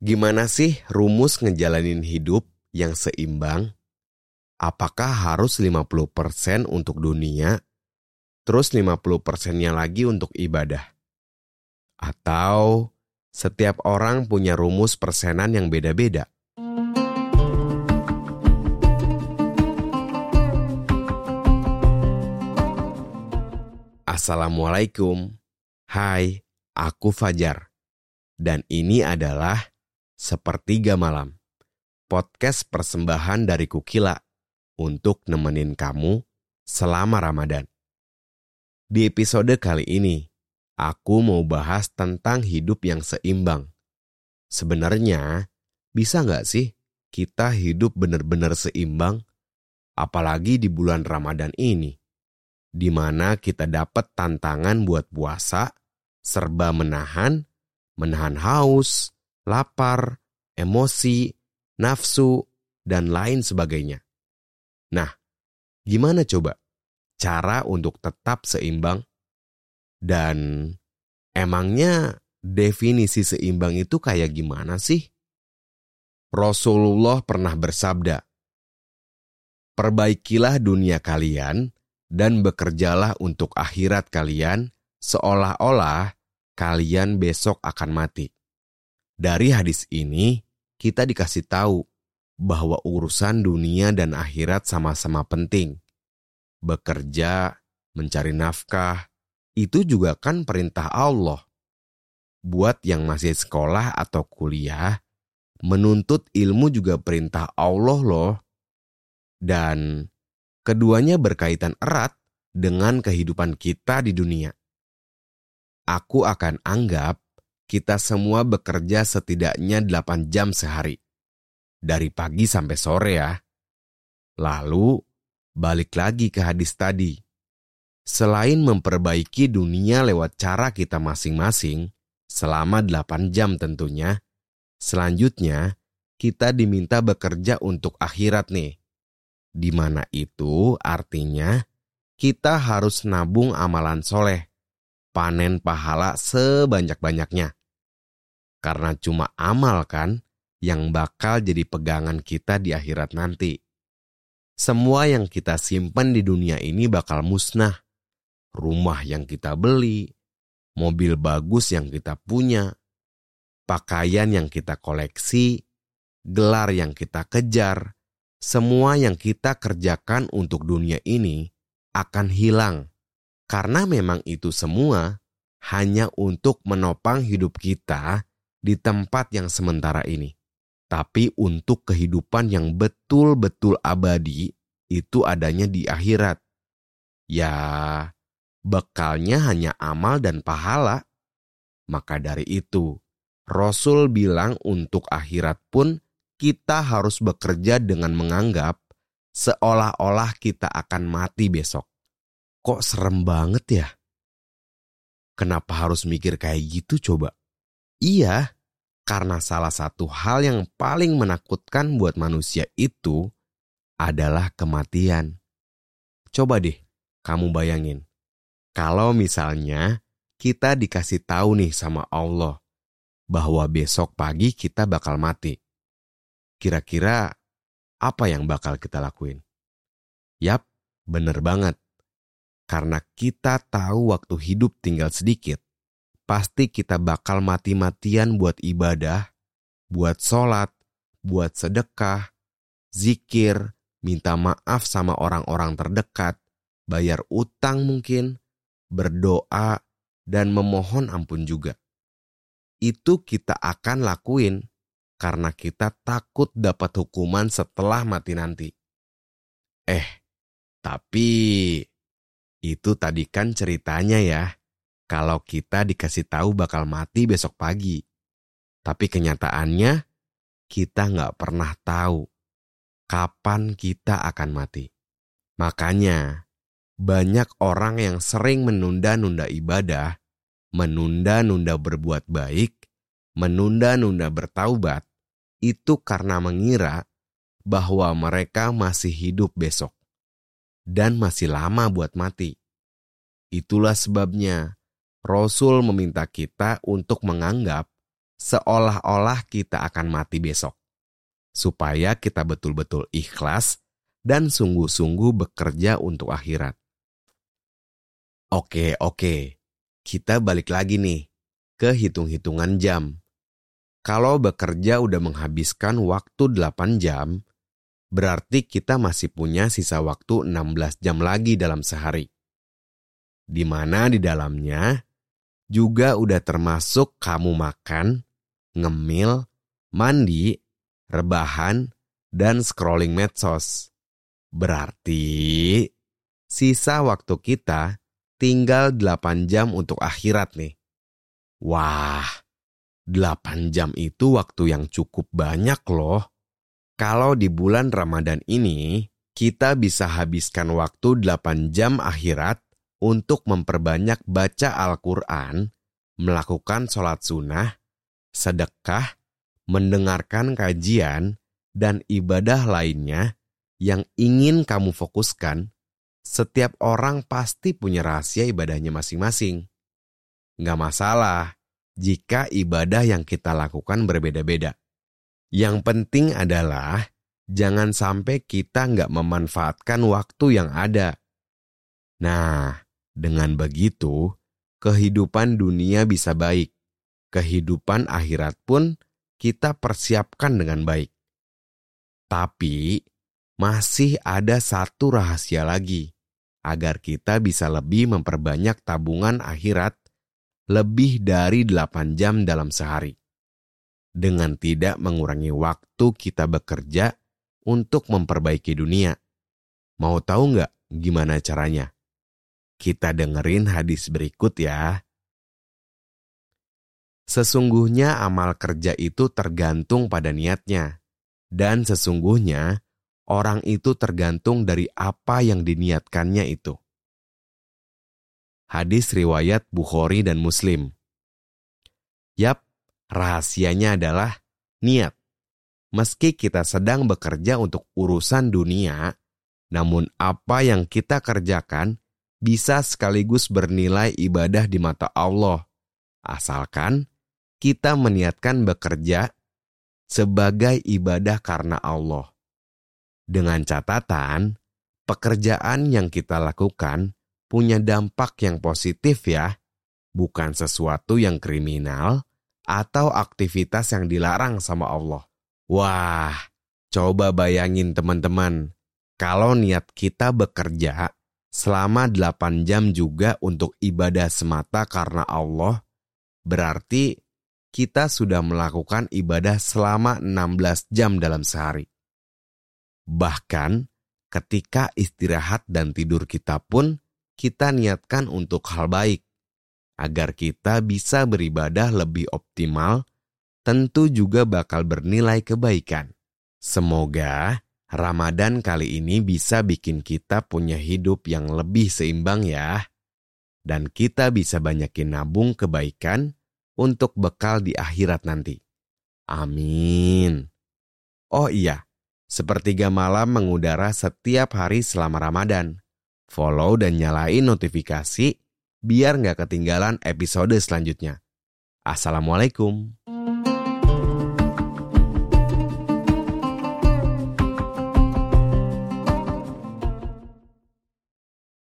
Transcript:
Gimana sih rumus ngejalanin hidup yang seimbang? Apakah harus 50% untuk dunia, terus 50%-nya lagi untuk ibadah? Atau setiap orang punya rumus persenan yang beda-beda? Assalamualaikum. Hai, aku Fajar. Dan ini adalah Sepertiga Malam, podcast persembahan dari Kukila untuk nemenin kamu selama Ramadan. Di episode kali ini, aku mau bahas tentang hidup yang seimbang. Sebenarnya, bisa nggak sih kita hidup benar-benar seimbang? Apalagi di bulan Ramadan ini, di mana kita dapat tantangan buat puasa, serba menahan, menahan haus, lapar, emosi, nafsu, dan lain sebagainya. Nah, gimana coba cara untuk tetap seimbang? Dan emangnya definisi seimbang itu kayak gimana sih? Rasulullah pernah bersabda, Perbaikilah dunia kalian dan bekerjalah untuk akhirat kalian seolah-olah kalian besok akan mati. Dari hadis ini, kita dikasih tahu bahwa urusan dunia dan akhirat sama-sama penting. Bekerja, mencari nafkah, itu juga kan perintah Allah. Buat yang masih sekolah atau kuliah, menuntut ilmu juga perintah Allah loh. Dan keduanya berkaitan erat dengan kehidupan kita di dunia. Aku akan anggap kita semua bekerja setidaknya 8 jam sehari. Dari pagi sampai sore ya. Lalu, balik lagi ke hadis tadi. Selain memperbaiki dunia lewat cara kita masing-masing, selama 8 jam tentunya, selanjutnya kita diminta bekerja untuk akhirat nih. Di mana itu artinya kita harus nabung amalan soleh, panen pahala sebanyak-banyaknya. Karena cuma amal kan yang bakal jadi pegangan kita di akhirat nanti. Semua yang kita simpan di dunia ini bakal musnah. Rumah yang kita beli, mobil bagus yang kita punya, pakaian yang kita koleksi, gelar yang kita kejar, semua yang kita kerjakan untuk dunia ini akan hilang. Karena memang itu semua hanya untuk menopang hidup kita di tempat yang sementara ini. Tapi untuk kehidupan yang betul-betul abadi, itu adanya di akhirat. Ya, bekalnya hanya amal dan pahala. Maka dari itu, Rasul bilang untuk akhirat pun kita harus bekerja dengan menganggap seolah-olah kita akan mati besok. Kok serem banget ya? Kenapa harus mikir kayak gitu coba? Iya, karena salah satu hal yang paling menakutkan buat manusia itu adalah kematian. Coba deh, kamu bayangin. Kalau misalnya kita dikasih tahu nih sama Allah bahwa besok pagi kita bakal mati. Kira-kira apa yang bakal kita lakuin? Yap, bener banget. Karena kita tahu waktu hidup tinggal sedikit pasti kita bakal mati-matian buat ibadah, buat sholat, buat sedekah, zikir, minta maaf sama orang-orang terdekat, bayar utang mungkin, berdoa, dan memohon ampun juga. Itu kita akan lakuin karena kita takut dapat hukuman setelah mati nanti. Eh, tapi itu tadi kan ceritanya ya kalau kita dikasih tahu bakal mati besok pagi. Tapi kenyataannya, kita nggak pernah tahu kapan kita akan mati. Makanya, banyak orang yang sering menunda-nunda ibadah, menunda-nunda berbuat baik, menunda-nunda bertaubat, itu karena mengira bahwa mereka masih hidup besok dan masih lama buat mati. Itulah sebabnya Rasul meminta kita untuk menganggap seolah-olah kita akan mati besok. Supaya kita betul-betul ikhlas dan sungguh-sungguh bekerja untuk akhirat. Oke, oke. Kita balik lagi nih ke hitung-hitungan jam. Kalau bekerja udah menghabiskan waktu 8 jam, berarti kita masih punya sisa waktu 16 jam lagi dalam sehari. Di mana di dalamnya juga udah termasuk kamu makan, ngemil, mandi, rebahan, dan scrolling medsos. Berarti sisa waktu kita tinggal 8 jam untuk akhirat nih. Wah, 8 jam itu waktu yang cukup banyak loh. Kalau di bulan Ramadan ini, kita bisa habiskan waktu 8 jam akhirat untuk memperbanyak baca Al-Quran, melakukan sholat sunnah, sedekah, mendengarkan kajian, dan ibadah lainnya yang ingin kamu fokuskan, setiap orang pasti punya rahasia ibadahnya masing-masing. Nggak masalah jika ibadah yang kita lakukan berbeda-beda. Yang penting adalah jangan sampai kita nggak memanfaatkan waktu yang ada. Nah, dengan begitu, kehidupan dunia bisa baik. Kehidupan akhirat pun kita persiapkan dengan baik. Tapi, masih ada satu rahasia lagi, agar kita bisa lebih memperbanyak tabungan akhirat lebih dari 8 jam dalam sehari dengan tidak mengurangi waktu kita bekerja untuk memperbaiki dunia. Mau tahu nggak gimana caranya? Kita dengerin hadis berikut ya. Sesungguhnya amal kerja itu tergantung pada niatnya. Dan sesungguhnya orang itu tergantung dari apa yang diniatkannya itu. Hadis riwayat Bukhari dan Muslim. Yap, Rahasianya adalah niat. Meski kita sedang bekerja untuk urusan dunia, namun apa yang kita kerjakan bisa sekaligus bernilai ibadah di mata Allah, asalkan kita meniatkan bekerja sebagai ibadah karena Allah. Dengan catatan, pekerjaan yang kita lakukan punya dampak yang positif ya, bukan sesuatu yang kriminal atau aktivitas yang dilarang sama Allah. Wah, coba bayangin teman-teman, kalau niat kita bekerja selama 8 jam juga untuk ibadah semata karena Allah, berarti kita sudah melakukan ibadah selama 16 jam dalam sehari. Bahkan ketika istirahat dan tidur kita pun kita niatkan untuk hal baik agar kita bisa beribadah lebih optimal, tentu juga bakal bernilai kebaikan. Semoga Ramadan kali ini bisa bikin kita punya hidup yang lebih seimbang ya. Dan kita bisa banyakin nabung kebaikan untuk bekal di akhirat nanti. Amin. Oh iya, sepertiga malam mengudara setiap hari selama Ramadan. Follow dan nyalain notifikasi biar nggak ketinggalan episode selanjutnya. Assalamualaikum.